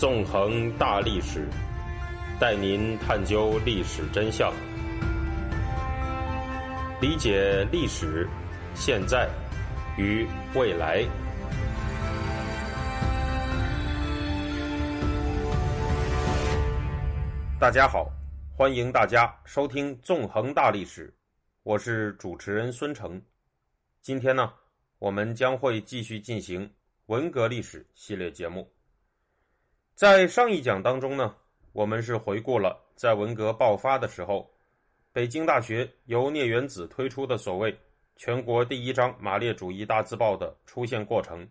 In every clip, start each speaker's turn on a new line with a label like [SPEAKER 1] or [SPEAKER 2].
[SPEAKER 1] 纵横大历史，带您探究历史真相，理解历史、现在与未来。大家好，欢迎大家收听《纵横大历史》，我是主持人孙成。今天呢，我们将会继续进行文革历史系列节目。在上一讲当中呢，我们是回顾了在文革爆发的时候，北京大学由聂元子推出的所谓“全国第一张马列主义大字报”的出现过程，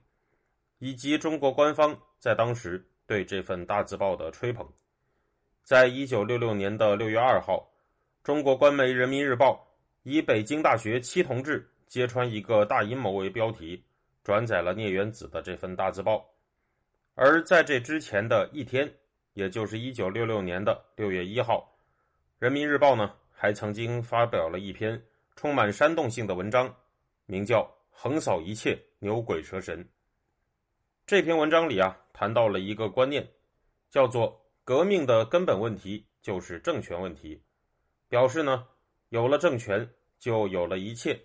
[SPEAKER 1] 以及中国官方在当时对这份大字报的吹捧。在一九六六年的六月二号，中国官媒《人民日报》以“北京大学七同志揭穿一个大阴谋”为标题，转载了聂元子的这份大字报。而在这之前的一天，也就是一九六六年的六月一号，《人民日报》呢还曾经发表了一篇充满煽动性的文章，名叫《横扫一切，牛鬼蛇神》。这篇文章里啊，谈到了一个观念，叫做“革命的根本问题就是政权问题”，表示呢，有了政权就有了一切，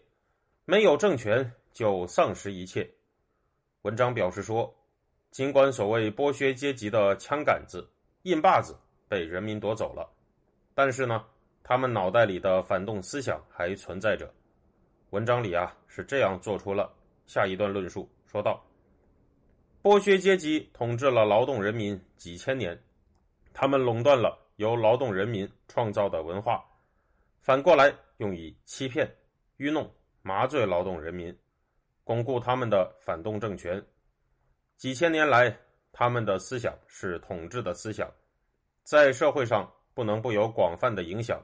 [SPEAKER 1] 没有政权就丧失一切。文章表示说。尽管所谓剥削阶级的枪杆子、印把子被人民夺走了，但是呢，他们脑袋里的反动思想还存在着。文章里啊是这样做出了下一段论述，说道：剥削阶级统治了劳动人民几千年，他们垄断了由劳动人民创造的文化，反过来用以欺骗、愚弄、麻醉劳动人民，巩固他们的反动政权。几千年来，他们的思想是统治的思想，在社会上不能不有广泛的影响。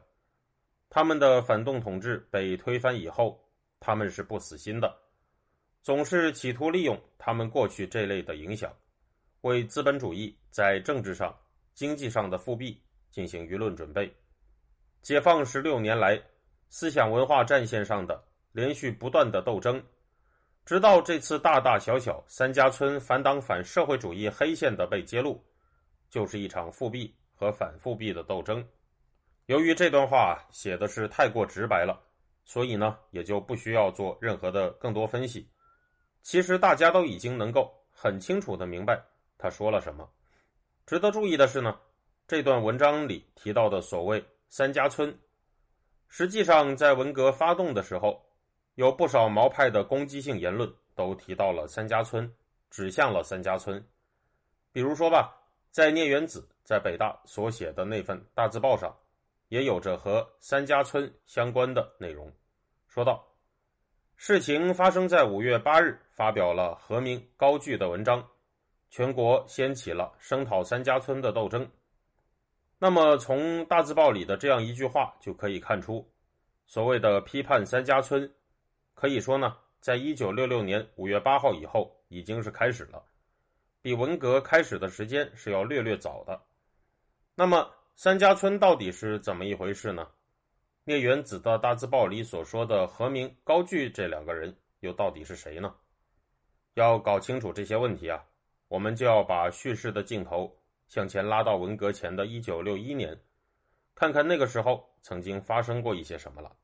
[SPEAKER 1] 他们的反动统治被推翻以后，他们是不死心的，总是企图利用他们过去这类的影响，为资本主义在政治上、经济上的复辟进行舆论准备。解放十六年来，思想文化战线上的连续不断的斗争。直到这次大大小小三家村反党反社会主义黑线的被揭露，就是一场复辟和反复辟的斗争。由于这段话写的是太过直白了，所以呢也就不需要做任何的更多分析。其实大家都已经能够很清楚的明白他说了什么。值得注意的是呢，这段文章里提到的所谓三家村，实际上在文革发动的时候。有不少毛派的攻击性言论都提到了三家村，指向了三家村。比如说吧，在聂元子在北大所写的那份大字报上，也有着和三家村相关的内容。说道：“事情发生在五月八日，发表了和明高句的文章，全国掀起了声讨三家村的斗争。”那么，从大字报里的这样一句话就可以看出，所谓的批判三家村。可以说呢，在一九六六年五月八号以后，已经是开始了，比文革开始的时间是要略略早的。那么，三家村到底是怎么一回事呢？聂元子的大字报里所说的何明、高句这两个人，又到底是谁呢？要搞清楚这些问题啊，我们就要把叙事的镜头向前拉到文革前的一九六一年，看看那个时候曾经发生过一些什么了。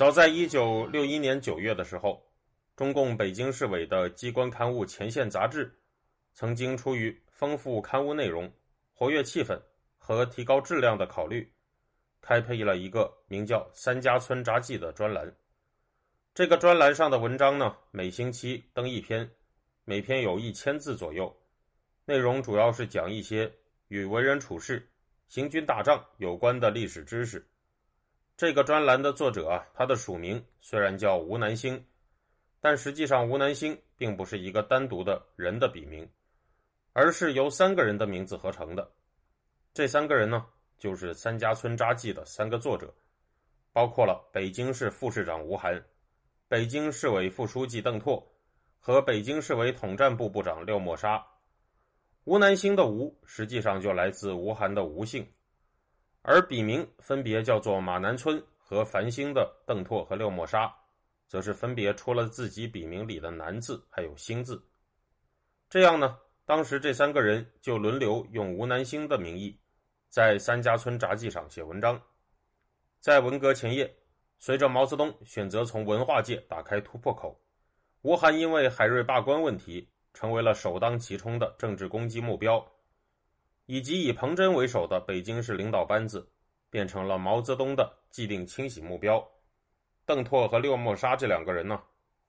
[SPEAKER 1] 早在一九六一年九月的时候，中共北京市委的机关刊物《前线》杂志，曾经出于丰富刊物内容、活跃气氛和提高质量的考虑，开辟了一个名叫《三家村札记》的专栏。这个专栏上的文章呢，每星期登一篇，每篇有一千字左右，内容主要是讲一些与为人处事、行军打仗有关的历史知识。这个专栏的作者啊，他的署名虽然叫吴南星，但实际上吴南星并不是一个单独的人的笔名，而是由三个人的名字合成的。这三个人呢，就是《三家村札记》的三个作者，包括了北京市副市长吴晗、北京市委副书记邓拓和北京市委统战部部长廖沫沙。吴南星的吴实际上就来自吴晗的吴姓。而笔名分别叫做马南村和繁星的邓拓和廖沫沙，则是分别出了自己笔名里的“南”字还有“星”字。这样呢，当时这三个人就轮流用吴南星的名义，在三家村札记上写文章。在文革前夜，随着毛泽东选择从文化界打开突破口，吴晗因为海瑞罢官问题，成为了首当其冲的政治攻击目标。以及以彭真为首的北京市领导班子，变成了毛泽东的既定清洗目标。邓拓和廖沫沙这两个人呢，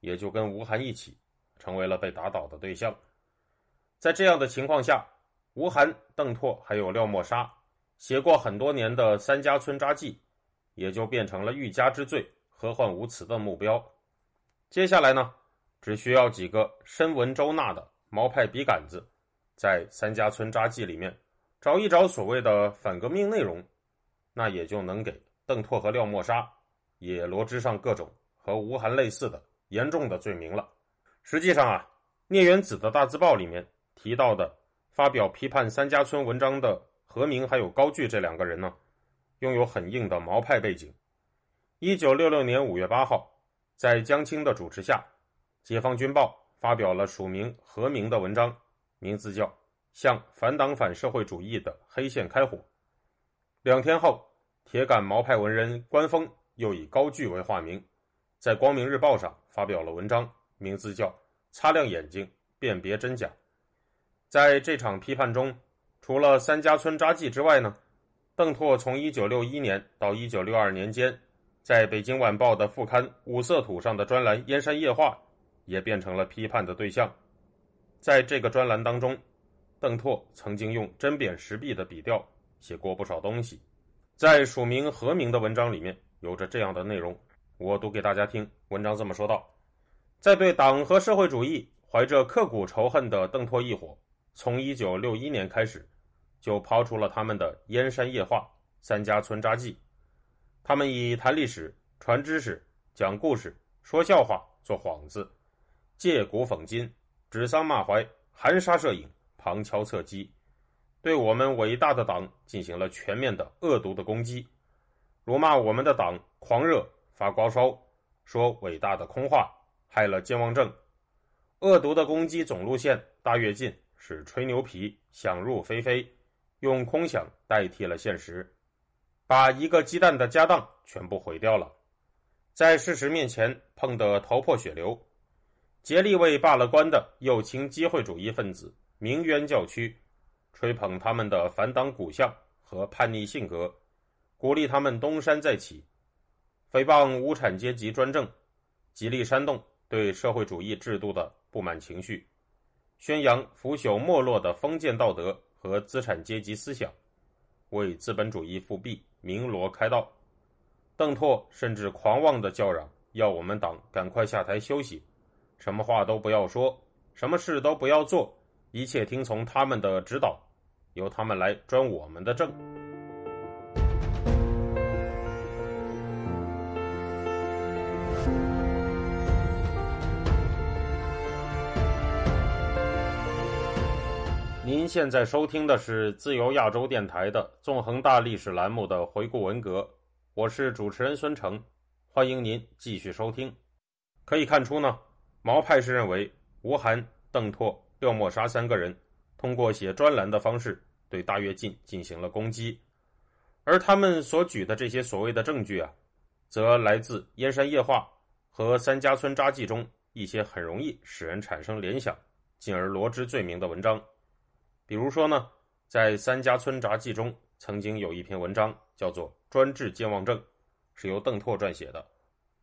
[SPEAKER 1] 也就跟吴晗一起，成为了被打倒的对象。在这样的情况下，吴晗、邓拓还有廖沫沙写过很多年的《三家村札记》，也就变成了欲加之罪、何患无辞的目标。接下来呢，只需要几个深闻周纳的毛派笔杆子，在《三家村札记》里面。找一找所谓的反革命内容，那也就能给邓拓和廖沫沙也罗织上各种和吴晗类似的严重的罪名了。实际上啊，聂元子的大字报里面提到的发表批判三家村文章的何明还有高句这两个人呢，拥有很硬的毛派背景。一九六六年五月八号，在江青的主持下，《解放军报》发表了署名何明的文章，名字叫。向反党反社会主义的黑线开火。两天后，铁杆毛派文人关锋又以高句为化名，在《光明日报》上发表了文章，名字叫《擦亮眼睛，辨别真假》。在这场批判中，除了《三家村札记》之外呢，邓拓从1961年到1962年间，在北京晚报的副刊《五色土》上的专栏《燕山夜话》，也变成了批判的对象。在这个专栏当中。邓拓曾经用针砭时弊的笔调写过不少东西，在署名何明的文章里面有着这样的内容，我读给大家听。文章这么说道：在对党和社会主义怀着刻骨仇恨的邓拓一伙，从1961年开始，就抛出了他们的《燕山夜话》《三家村札记》，他们以谈历史、传知识、讲故事、说笑话做幌子，借古讽今，指桑骂槐，含沙射影。旁敲侧击，对我们伟大的党进行了全面的恶毒的攻击，辱骂我们的党狂热发高烧，说伟大的空话，害了健忘症。恶毒的攻击总路线大跃进是吹牛皮，想入非非，用空想代替了现实，把一个鸡蛋的家当全部毁掉了，在事实面前碰得头破血流，竭力为罢了官的右倾机会主义分子。鸣冤叫屈，吹捧他们的反党骨相和叛逆性格，鼓励他们东山再起，诽谤无产阶级专政，极力煽动对社会主义制度的不满情绪，宣扬腐朽没落的封建道德和资产阶级思想，为资本主义复辟鸣锣开道。邓拓甚至狂妄的叫嚷，要我们党赶快下台休息，什么话都不要说，什么事都不要做。一切听从他们的指导，由他们来专我们的政。您现在收听的是自由亚洲电台的《纵横大历史》栏目的回顾文革，我是主持人孙成，欢迎您继续收听。可以看出呢，毛派是认为吴晗、邓拓。廖沫沙三个人通过写专栏的方式对大跃进进行了攻击，而他们所举的这些所谓的证据啊，则来自《燕山夜话》和《三家村札记》中一些很容易使人产生联想，进而罗织罪名的文章。比如说呢，在《三家村札记》中曾经有一篇文章叫做《专治健忘症》，是由邓拓撰写的。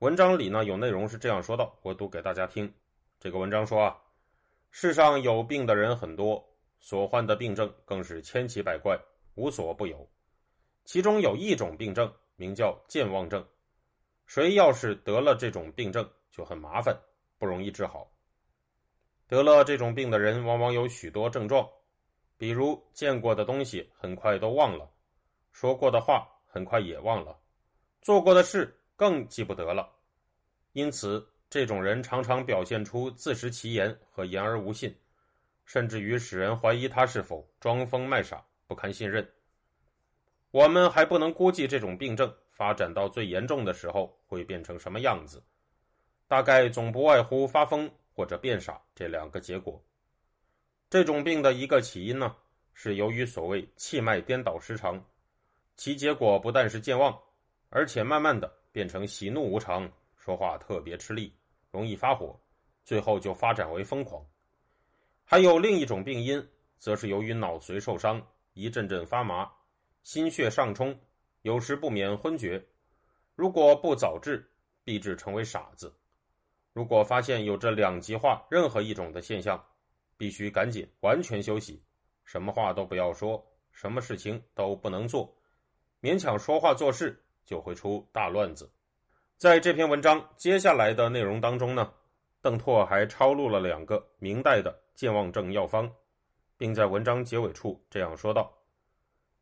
[SPEAKER 1] 文章里呢有内容是这样说道，我读给大家听。这个文章说啊。世上有病的人很多，所患的病症更是千奇百怪，无所不有。其中有一种病症，名叫健忘症。谁要是得了这种病症，就很麻烦，不容易治好。得了这种病的人，往往有许多症状，比如见过的东西很快都忘了，说过的话很快也忘了，做过的事更记不得了。因此。这种人常常表现出自食其言和言而无信，甚至于使人怀疑他是否装疯卖傻、不堪信任。我们还不能估计这种病症发展到最严重的时候会变成什么样子，大概总不外乎发疯或者变傻这两个结果。这种病的一个起因呢，是由于所谓气脉颠倒失常，其结果不但是健忘，而且慢慢的变成喜怒无常，说话特别吃力，容易发火，最后就发展为疯狂。还有另一种病因，则是由于脑髓受伤，一阵阵发麻。心血上冲，有时不免昏厥。如果不早治，必致成为傻子。如果发现有这两极化任何一种的现象，必须赶紧完全休息，什么话都不要说，什么事情都不能做，勉强说话做事就会出大乱子。在这篇文章接下来的内容当中呢，邓拓还抄录了两个明代的健忘症药方，并在文章结尾处这样说道。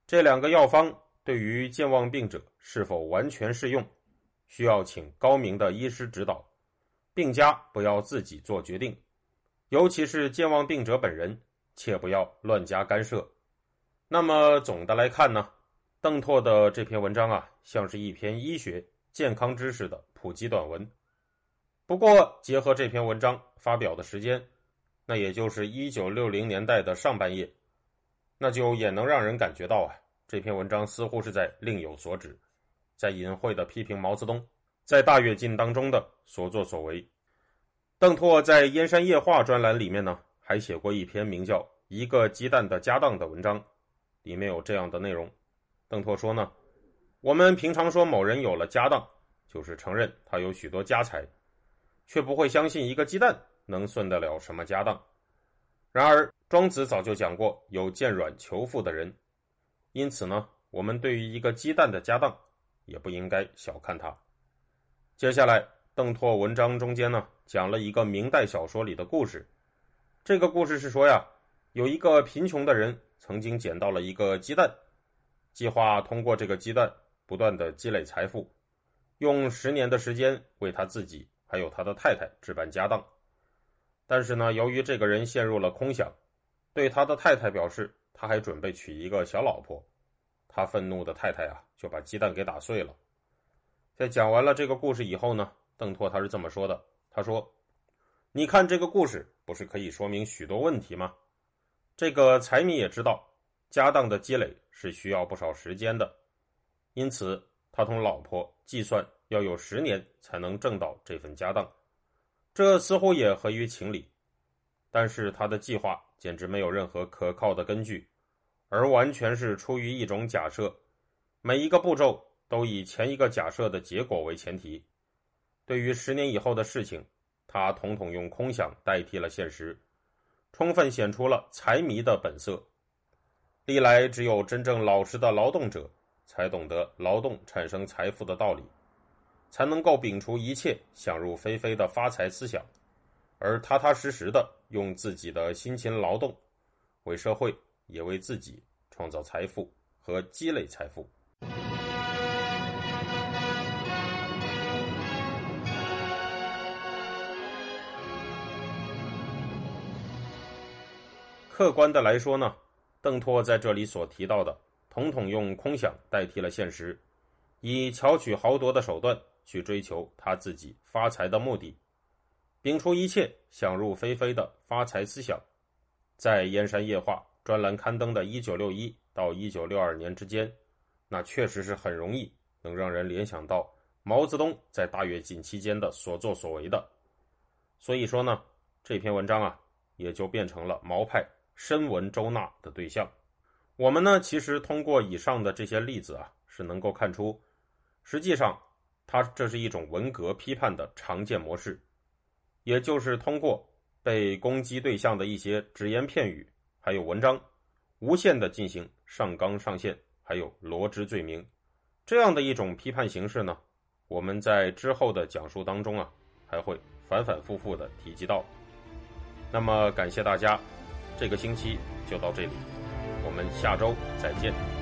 [SPEAKER 1] 这两个药方对于健忘病者是否完全适用，需要请高明的医师指导，病家不要自己做决定，尤其是健忘病者本人，切不要乱加干涉。那么总的来看呢，邓拓的这篇文章啊，像是一篇医学健康知识的普及短文。不过结合这篇文章发表的时间，那也就是一九六零年代的上半叶。那就也能让人感觉到啊，这篇文章似乎是在另有所指，在隐晦的批评毛泽东在大跃进当中的所作所为。邓拓在《燕山夜话》专栏里面呢，还写过一篇名叫《一个鸡蛋的家当》的文章，里面有这样的内容。邓拓说呢，我们平常说某人有了家当，就是承认他有许多家财，却不会相信一个鸡蛋能算得了什么家当。然而。庄子早就讲过有见软求富的人，因此呢，我们对于一个鸡蛋的家当，也不应该小看它。接下来，邓拓文章中间呢，讲了一个明代小说里的故事。这个故事是说呀，有一个贫穷的人曾经捡到了一个鸡蛋，计划通过这个鸡蛋不断的积累财富，用十年的时间为他自己还有他的太太置办家当。但是呢，由于这个人陷入了空想。对他的太太表示，他还准备娶一个小老婆。他愤怒的太太啊，就把鸡蛋给打碎了。在讲完了这个故事以后呢，邓拓他是这么说的：“他说，你看这个故事不是可以说明许多问题吗？这个财迷也知道，家当的积累是需要不少时间的，因此他同老婆计算要有十年才能挣到这份家当，这似乎也合于情理。但是他的计划。”简直没有任何可靠的根据，而完全是出于一种假设，每一个步骤都以前一个假设的结果为前提。对于十年以后的事情，他统统用空想代替了现实，充分显出了财迷的本色。历来只有真正老实的劳动者，才懂得劳动产生财富的道理，才能够摒除一切想入非非的发财思想。而踏踏实实的用自己的辛勤劳动，为社会也为自己创造财富和积累财富。客观的来说呢，邓拓在这里所提到的，统统用空想代替了现实，以巧取豪夺的手段去追求他自己发财的目的。摒除一切想入非非的发财思想，在《燕山夜话》专栏刊登的1961到1962年之间，那确实是很容易能让人联想到毛泽东在大跃进期间的所作所为的。所以说呢，这篇文章啊，也就变成了毛派深闻周纳的对象。我们呢，其实通过以上的这些例子啊，是能够看出，实际上它这是一种文革批判的常见模式。也就是通过被攻击对象的一些只言片语，还有文章，无限的进行上纲上线，还有罗织罪名，这样的一种批判形式呢，我们在之后的讲述当中啊，还会反反复复的提及到。那么感谢大家，这个星期就到这里，我们下周再见。